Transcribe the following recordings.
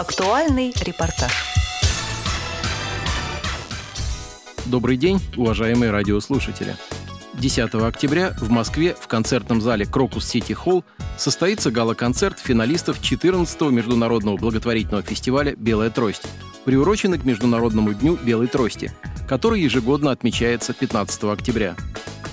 Актуальный репортаж. Добрый день, уважаемые радиослушатели. 10 октября в Москве в концертном зале «Крокус Сити Холл» состоится гала-концерт финалистов 14-го международного благотворительного фестиваля «Белая трость», приуроченный к Международному дню белой трости, который ежегодно отмечается 15 октября.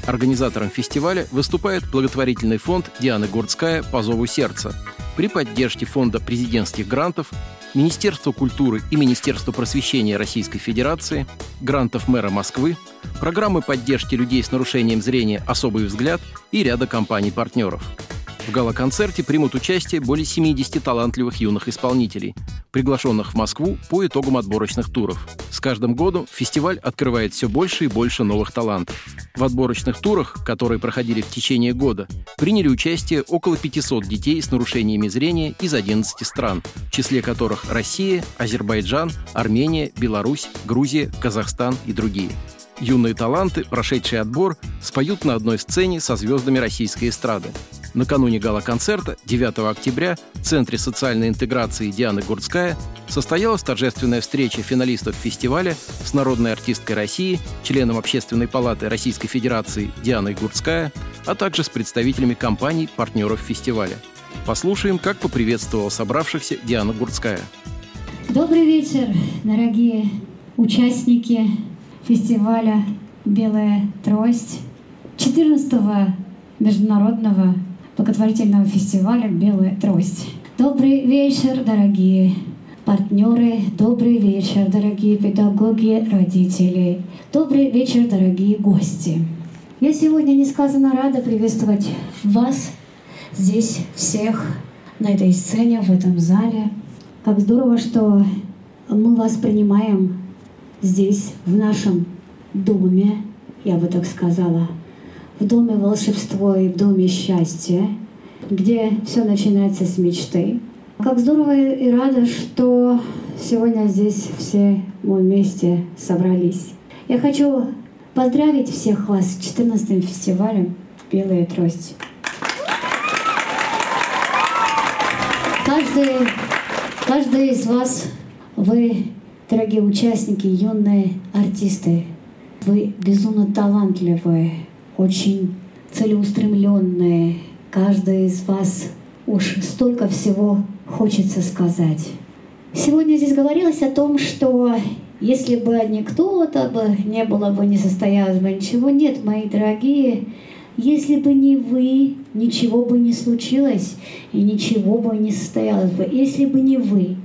Организатором фестиваля выступает благотворительный фонд Дианы Гурцкая «По зову сердца» при поддержке Фонда президентских грантов, Министерства культуры и Министерства просвещения Российской Федерации, грантов мэра Москвы, программы поддержки людей с нарушением зрения «Особый взгляд» и ряда компаний-партнеров – в гала-концерте примут участие более 70 талантливых юных исполнителей, приглашенных в Москву по итогам отборочных туров. С каждым годом фестиваль открывает все больше и больше новых талантов. В отборочных турах, которые проходили в течение года, приняли участие около 500 детей с нарушениями зрения из 11 стран, в числе которых Россия, Азербайджан, Армения, Беларусь, Грузия, Казахстан и другие. Юные таланты, прошедшие отбор, споют на одной сцене со звездами российской эстрады. Накануне гала-концерта 9 октября в Центре социальной интеграции Дианы Гурцкая состоялась торжественная встреча финалистов фестиваля с народной артисткой России, членом Общественной палаты Российской Федерации Дианой Гурцкая, а также с представителями компаний, партнеров фестиваля. Послушаем, как поприветствовала собравшихся Диана Гурцкая. Добрый вечер, дорогие участники фестиваля «Белая трость» 14 международного благотворительного фестиваля «Белая трость». Добрый вечер, дорогие партнеры, добрый вечер, дорогие педагоги, родители, добрый вечер, дорогие гости. Я сегодня несказанно рада приветствовать вас здесь всех на этой сцене, в этом зале. Как здорово, что мы вас принимаем здесь, в нашем доме, я бы так сказала, в доме волшебства и в доме счастья, где все начинается с мечты. Как здорово и рада, что сегодня здесь все мы вместе собрались. Я хочу поздравить всех вас с 14-м фестивалем «Белая трость». Каждый, каждый из вас, вы, дорогие участники, юные артисты, вы безумно талантливые, очень целеустремленные. Каждый из вас уж столько всего хочется сказать. Сегодня здесь говорилось о том, что если бы не кто-то бы, не было бы, не состоялось бы ничего. Нет, мои дорогие, если бы не вы, ничего бы не случилось и ничего бы не состоялось бы. Если бы не вы.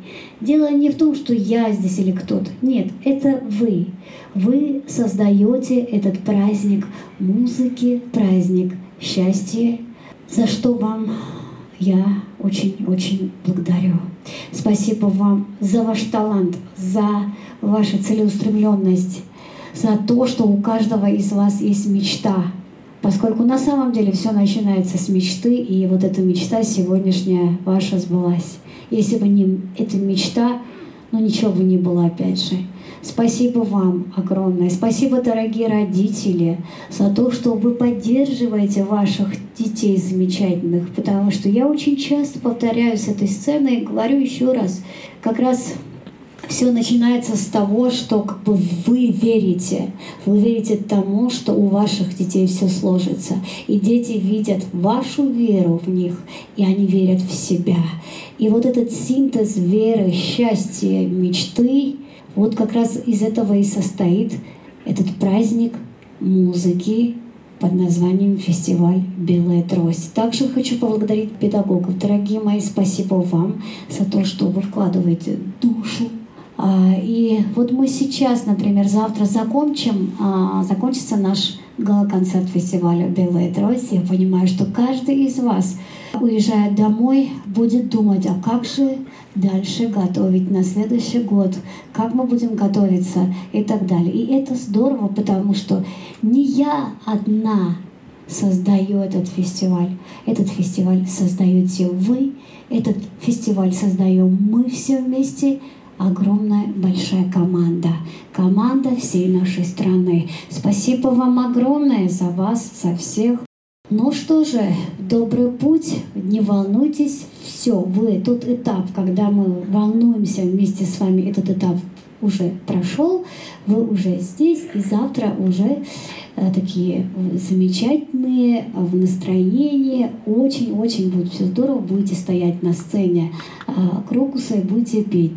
Дело не в том, что я здесь или кто-то. Нет, это вы. Вы создаете этот праздник музыки, праздник счастья, за что вам я очень-очень благодарю. Спасибо вам за ваш талант, за вашу целеустремленность, за то, что у каждого из вас есть мечта, Поскольку на самом деле все начинается с мечты, и вот эта мечта сегодняшняя ваша сбылась. Если бы не эта мечта, ну ничего бы не было опять же. Спасибо вам огромное. Спасибо, дорогие родители, за то, что вы поддерживаете ваших детей замечательных. Потому что я очень часто повторяю с этой сцены и говорю еще раз, как раз все начинается с того, что как бы вы верите. Вы верите тому, что у ваших детей все сложится. И дети видят вашу веру в них, и они верят в себя. И вот этот синтез веры, счастья, мечты, вот как раз из этого и состоит этот праздник музыки, под названием «Фестиваль Белая трость». Также хочу поблагодарить педагогов. Дорогие мои, спасибо вам за то, что вы вкладываете душу и вот мы сейчас, например, завтра закончим, а, закончится наш гала-концерт фестиваля «Белая трость». Я понимаю, что каждый из вас, уезжая домой, будет думать, а как же дальше готовить на следующий год, как мы будем готовиться и так далее. И это здорово, потому что не я одна создаю этот фестиваль. Этот фестиваль создаете вы, этот фестиваль создаем мы все вместе – огромная большая команда. Команда всей нашей страны. Спасибо вам огромное за вас, за всех. Ну что же, добрый путь, не волнуйтесь, все, вы тот этап, когда мы волнуемся вместе с вами, этот этап уже прошел, вы уже здесь, и завтра уже э, такие замечательные, в настроении, очень-очень будет все здорово, будете стоять на сцене э, Крокуса и будете петь.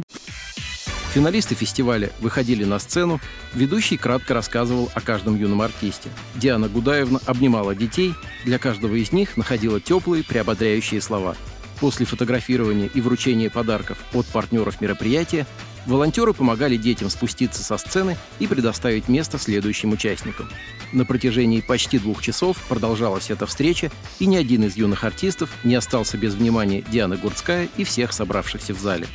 Финалисты фестиваля выходили на сцену, ведущий кратко рассказывал о каждом юном артисте. Диана Гудаевна обнимала детей, для каждого из них находила теплые, приободряющие слова. После фотографирования и вручения подарков от партнеров мероприятия волонтеры помогали детям спуститься со сцены и предоставить место следующим участникам. На протяжении почти двух часов продолжалась эта встреча, и ни один из юных артистов не остался без внимания Дианы Гурцкая и всех собравшихся в зале.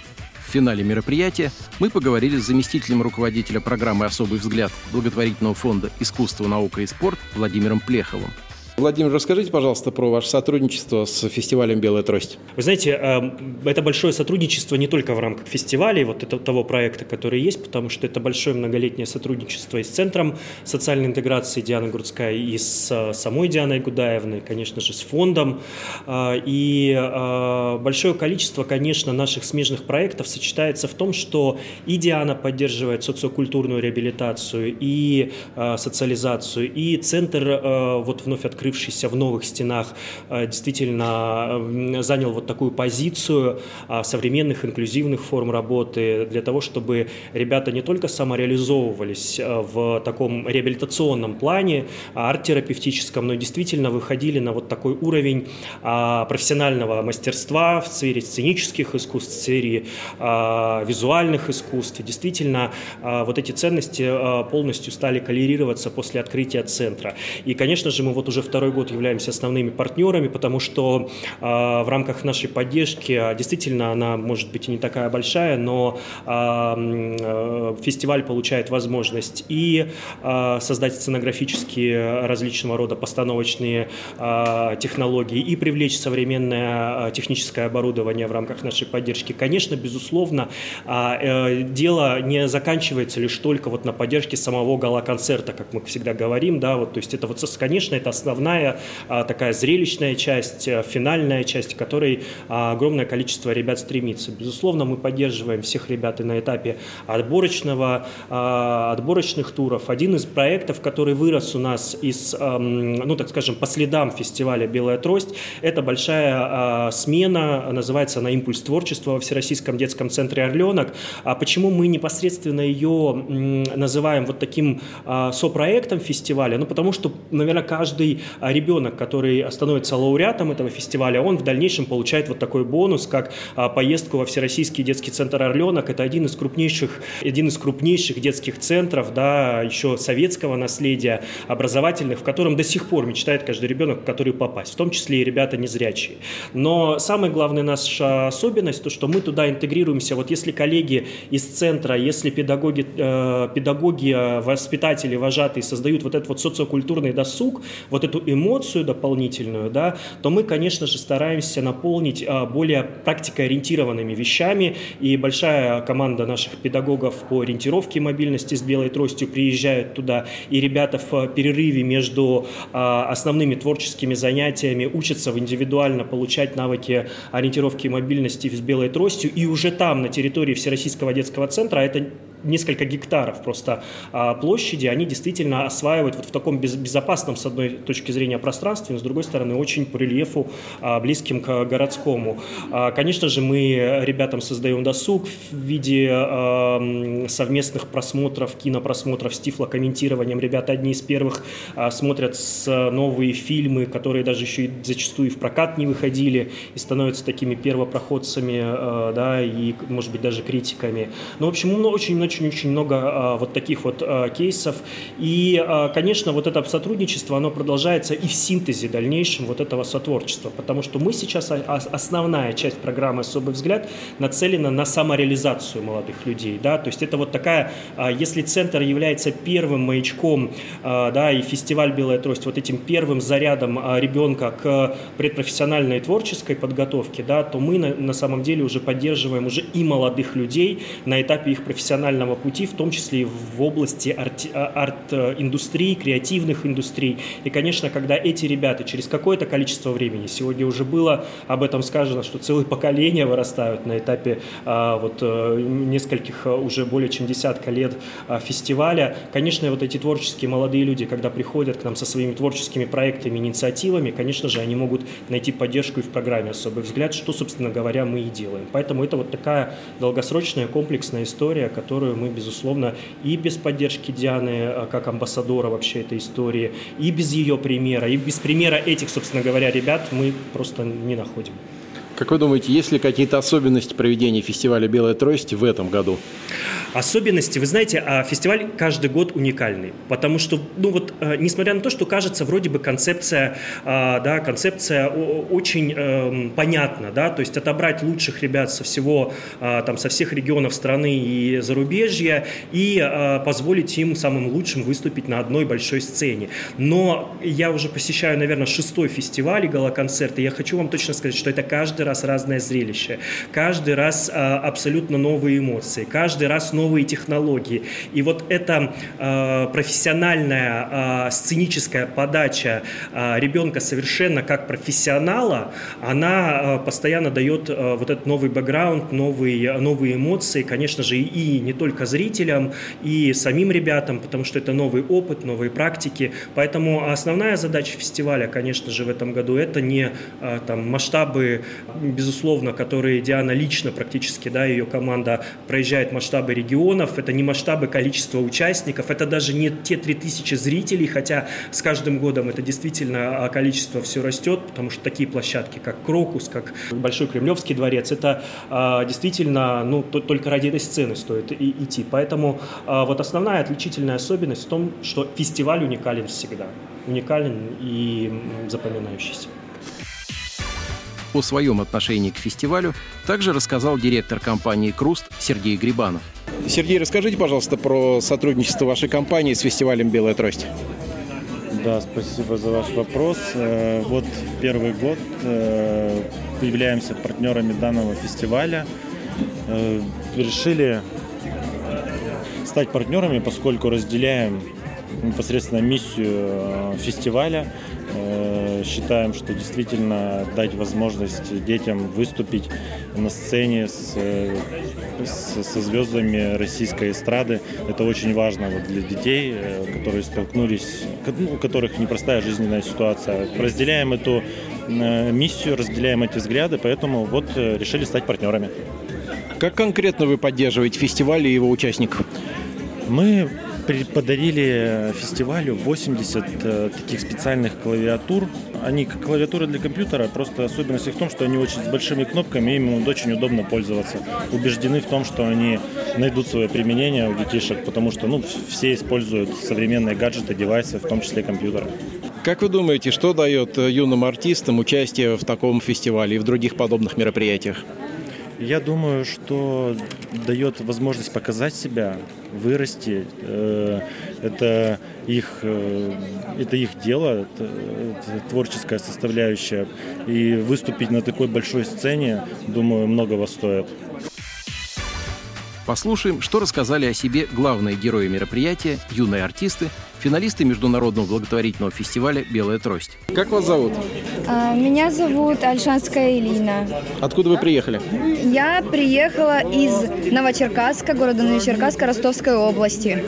В финале мероприятия мы поговорили с заместителем руководителя программы «Особый взгляд» благотворительного фонда «Искусство, наука и спорт» Владимиром Плеховым – Владимир, расскажите, пожалуйста, про ваше сотрудничество с фестивалем «Белая трость». Вы знаете, эм, это большое сотрудничество не только в рамках фестиваля, вот это, того проекта, который есть, потому что это большое многолетнее сотрудничество и с Центром социальной интеграции Дианы Грудская, и с э, самой Дианой Гудаевной, конечно же, с фондом. Э, и э, большое количество, конечно, наших смежных проектов сочетается в том, что и Диана поддерживает социокультурную реабилитацию, и социализацию, и Центр вот вновь открыл открывшийся в новых стенах, э, действительно занял вот такую позицию а, современных инклюзивных форм работы для того, чтобы ребята не только самореализовывались э, в таком реабилитационном плане, арт-терапевтическом, но действительно выходили на вот такой уровень профессионального мастерства в сфере сценических искусств, в сфере визуальных искусств. Действительно, вот эти ценности полностью стали коллерироваться после открытия центра. И, конечно же, мы вот уже второй второй год являемся основными партнерами, потому что э, в рамках нашей поддержки, а, действительно, она может быть и не такая большая, но э, фестиваль получает возможность и создать сценографические различного рода постановочные технологии, и привлечь современное техническое оборудование в рамках нашей поддержки. Конечно, безусловно, э, дело не заканчивается лишь только вот на поддержке самого гала-концерта, как мы всегда говорим, да, вот, то есть это вот, конечно, это основная основная а, такая зрелищная часть, э, финальная часть, к которой а, огромное количество ребят стремится. Безусловно, мы поддерживаем всех ребят и на этапе отборочного, а, отборочных туров. Один из проектов, который вырос у нас из, ну так скажем, по следам фестиваля «Белая трость», это большая смена, называется она «Импульс творчества» во Всероссийском детском центре «Орленок». А почему мы непосредственно ее называем вот таким сопроектом фестиваля? Ну, потому что, наверное, каждый а ребенок, который становится лауреатом этого фестиваля, он в дальнейшем получает вот такой бонус, как а, поездку во Всероссийский детский центр «Орленок». Это один из крупнейших, один из крупнейших детских центров, да, еще советского наследия, образовательных, в котором до сих пор мечтает каждый ребенок, который попасть, в том числе и ребята незрячие. Но самая главная наша особенность, то, что мы туда интегрируемся, вот если коллеги из центра, если педагоги, э, педагоги э, воспитатели, вожатые создают вот этот вот социокультурный досуг, вот эту эмоцию дополнительную, да, то мы, конечно же, стараемся наполнить а, более практикоориентированными вещами. И большая команда наших педагогов по ориентировке мобильности с белой тростью приезжают туда. И ребята в перерыве между а, основными творческими занятиями учатся в индивидуально получать навыки ориентировки мобильности с белой тростью. И уже там, на территории Всероссийского детского центра, это несколько гектаров просто а, площади, они действительно осваивают вот в таком безопасном, с одной точки зрения, пространстве, но с другой стороны, очень по рельефу а, близким к городскому. А, конечно же, мы ребятам создаем досуг в виде совместных просмотров, кинопросмотров с тифлокомментированием. Ребята одни из первых смотрят новые фильмы, которые даже еще и зачастую и в прокат не выходили, и становятся такими первопроходцами, да, и, может быть, даже критиками. Ну, в общем, очень очень-очень много а, вот таких вот а, кейсов. И, а, конечно, вот это сотрудничество, оно продолжается и в синтезе дальнейшем вот этого сотворчества, потому что мы сейчас, основная часть программы «Особый взгляд» нацелена на самореализацию молодых людей, да, то есть это вот такая, если центр является первым маячком, да, и фестиваль «Белая трость» вот этим первым зарядом ребенка к предпрофессиональной творческой подготовке, да, то мы на, самом деле уже поддерживаем уже и молодых людей на этапе их профессионального профессионального пути, в том числе и в области арт-индустрии, креативных индустрий. И, конечно, когда эти ребята через какое-то количество времени, сегодня уже было об этом сказано, что целые поколения вырастают на этапе вот нескольких, уже более чем десятка лет фестиваля, конечно, вот эти творческие молодые люди, когда приходят к нам со своими творческими проектами, инициативами, конечно же, они могут найти поддержку и в программе «Особый взгляд», что, собственно говоря, мы и делаем. Поэтому это вот такая долгосрочная комплексная история, которую мы, безусловно, и без поддержки Дианы а, как амбассадора вообще этой истории, и без ее примера, и без примера этих, собственно говоря, ребят мы просто не находим. Как вы думаете, есть ли какие-то особенности проведения фестиваля «Белая трость» в этом году? Особенности, вы знаете, а фестиваль каждый год уникальный, потому что, ну вот, э, несмотря на то, что кажется, вроде бы концепция, а, да, концепция очень эм, понятна, да, то есть отобрать лучших ребят со всего, а, там, со всех регионов страны и зарубежья и а, позволить им самым лучшим выступить на одной большой сцене. Но я уже посещаю, наверное, шестой фестиваль и гала-концерт, и я хочу вам точно сказать, что это каждый разное зрелище, каждый раз а, абсолютно новые эмоции, каждый раз новые технологии. И вот эта а, профессиональная а, сценическая подача ребенка совершенно как профессионала, она постоянно дает вот этот новый бэкграунд, новые, новые эмоции, конечно же, и, не только зрителям, и самим ребятам, потому что это новый опыт, новые практики. Поэтому основная задача фестиваля, конечно же, в этом году это не там, масштабы безусловно, которые Диана лично практически, да, ее команда проезжает масштабы регионов, это не масштабы количества участников, это даже не те 3000 зрителей, хотя с каждым годом это действительно а, количество все растет, потому что такие площадки, как Крокус, как Большой Кремлевский дворец, это а, действительно, ну, только ради этой сцены стоит и, идти. Поэтому а, вот основная отличительная особенность в том, что фестиваль уникален всегда. Уникален и запоминающийся. О своем отношении к фестивалю также рассказал директор компании «Круст» Сергей Грибанов. Сергей, расскажите, пожалуйста, про сотрудничество вашей компании с фестивалем «Белая трость». Да, спасибо за ваш вопрос. Э, вот первый год э, являемся партнерами данного фестиваля. Э, решили стать партнерами, поскольку разделяем непосредственно миссию фестиваля считаем, что действительно дать возможность детям выступить на сцене с, с, со звездами российской эстрады. Это очень важно вот для детей, э, которые столкнулись, ну, у которых непростая жизненная ситуация. Разделяем эту э, миссию, разделяем эти взгляды, поэтому вот э, решили стать партнерами. Как конкретно вы поддерживаете фестиваль и его участников? Мы подарили фестивалю 80 э, таких специальных клавиатур. Они как клавиатура для компьютера, просто особенность их в том, что они очень с большими кнопками, им очень удобно пользоваться. Убеждены в том, что они найдут свое применение у детишек, потому что ну, все используют современные гаджеты, девайсы, в том числе компьютеры. Как вы думаете, что дает э, юным артистам участие в таком фестивале и в других подобных мероприятиях? Я думаю, что дает возможность показать себя, вырасти. Э, это их, э, это их дело, творческая составляющая. И выступить на такой большой сцене, думаю, многого стоит. Послушаем, что рассказали о себе главные герои мероприятия, юные артисты, финалисты Международного благотворительного фестиваля «Белая трость». Как вас зовут? А, меня зовут Альшанская Элина. Откуда вы приехали? Я приехала из Новочеркасска, города Новочеркасска, Ростовской области.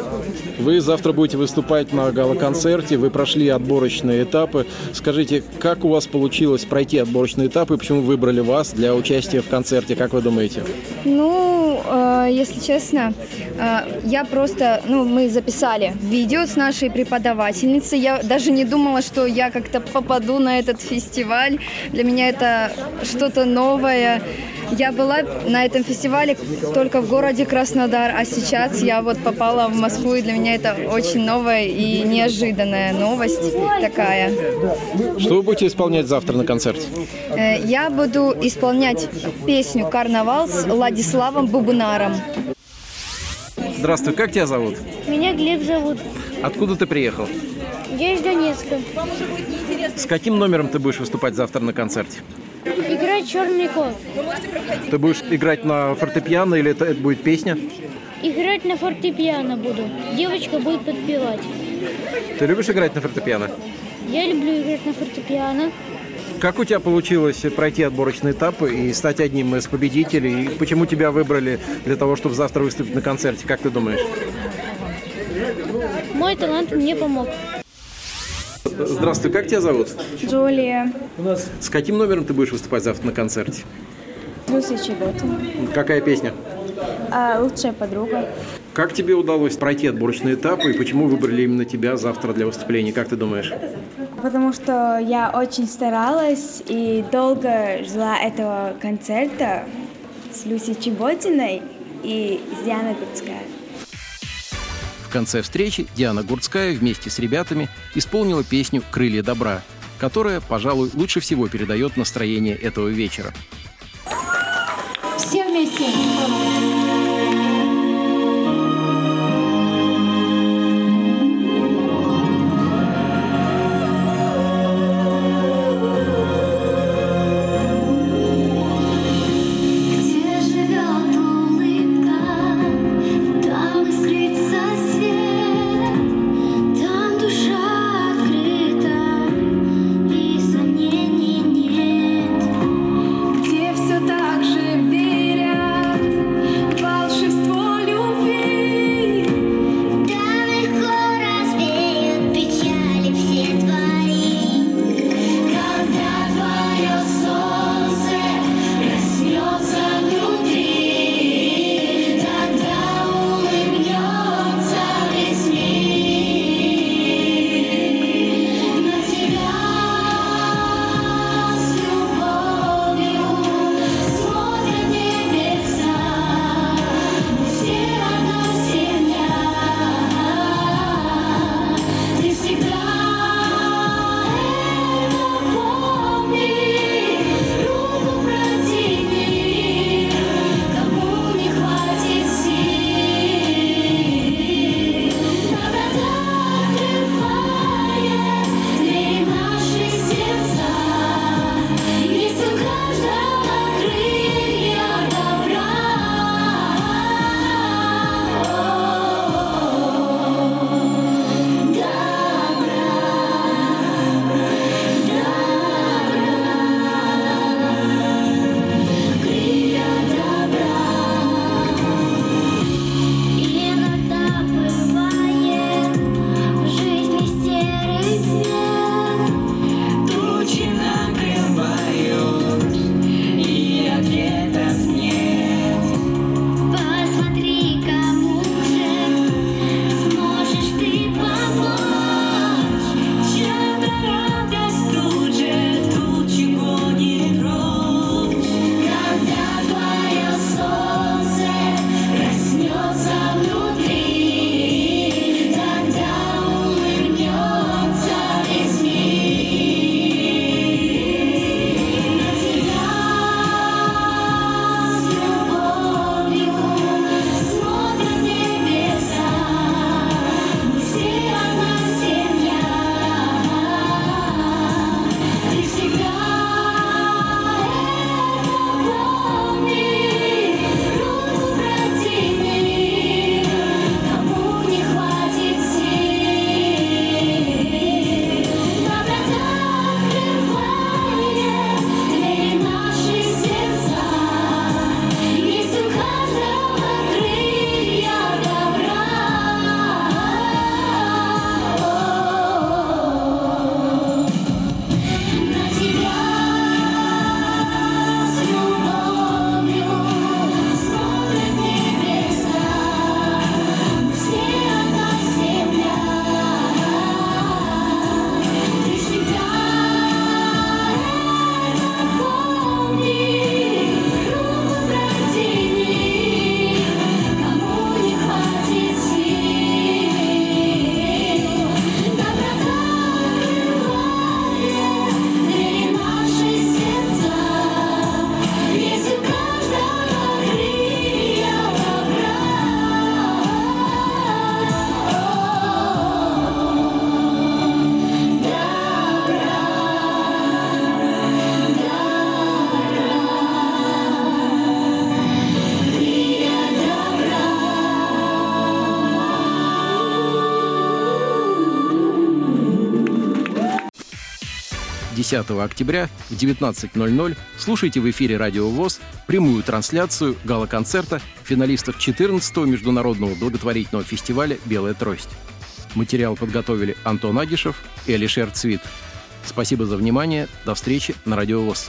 Вы завтра будете выступать на гала-концерте, вы прошли отборочные этапы. Скажите, как у вас получилось пройти отборочные этапы, почему выбрали вас для участия в концерте, как вы думаете? Ну, э, если честно, э, я просто, ну, мы записали видео с нашей преподавательницей. Я даже не думала, что я как-то попаду на этот фестиваль. Для меня это что-то новое. Я была на этом фестивале только в городе Краснодар, а сейчас я вот попала в Москву, и для меня это очень новая и неожиданная новость такая. Что вы будете исполнять завтра на концерте? Э, я буду исполнять песню «Карнавал» с Владиславом Бубнаром. Здравствуй, как тебя зовут? Меня Глеб зовут. Откуда ты приехал? Я из Донецка. С каким номером ты будешь выступать завтра на концерте? Играть черный кот. Ты будешь играть на фортепиано или это, это будет песня? Играть на фортепиано буду. Девочка будет подпевать. Ты любишь играть на фортепиано? Я люблю играть на фортепиано. Как у тебя получилось пройти отборочный этап и стать одним из победителей? И почему тебя выбрали для того, чтобы завтра выступить на концерте? Как ты думаешь? Мой талант мне помог. Здравствуй, как тебя зовут? Джулия, С каким номером ты будешь выступать завтра на концерте? Люся Чеботин, Какая песня? а, лучшая подруга. Как тебе удалось пройти отборочный этап и почему выбрали именно тебя завтра для выступления? Как ты думаешь? Потому что я очень старалась и долго ждала этого концерта с Люсей Чеботиной и с Дианой. Конце встречи Диана Гурцкая вместе с ребятами исполнила песню «Крылья добра», которая, пожалуй, лучше всего передает настроение этого вечера. Все вместе. 10 октября в 19.00 слушайте в эфире «Радио ВОЗ» прямую трансляцию гала-концерта финалистов 14-го международного благотворительного фестиваля «Белая трость». Материал подготовили Антон Агишев и Алишер Цвит. Спасибо за внимание. До встречи на «Радио ВОЗ».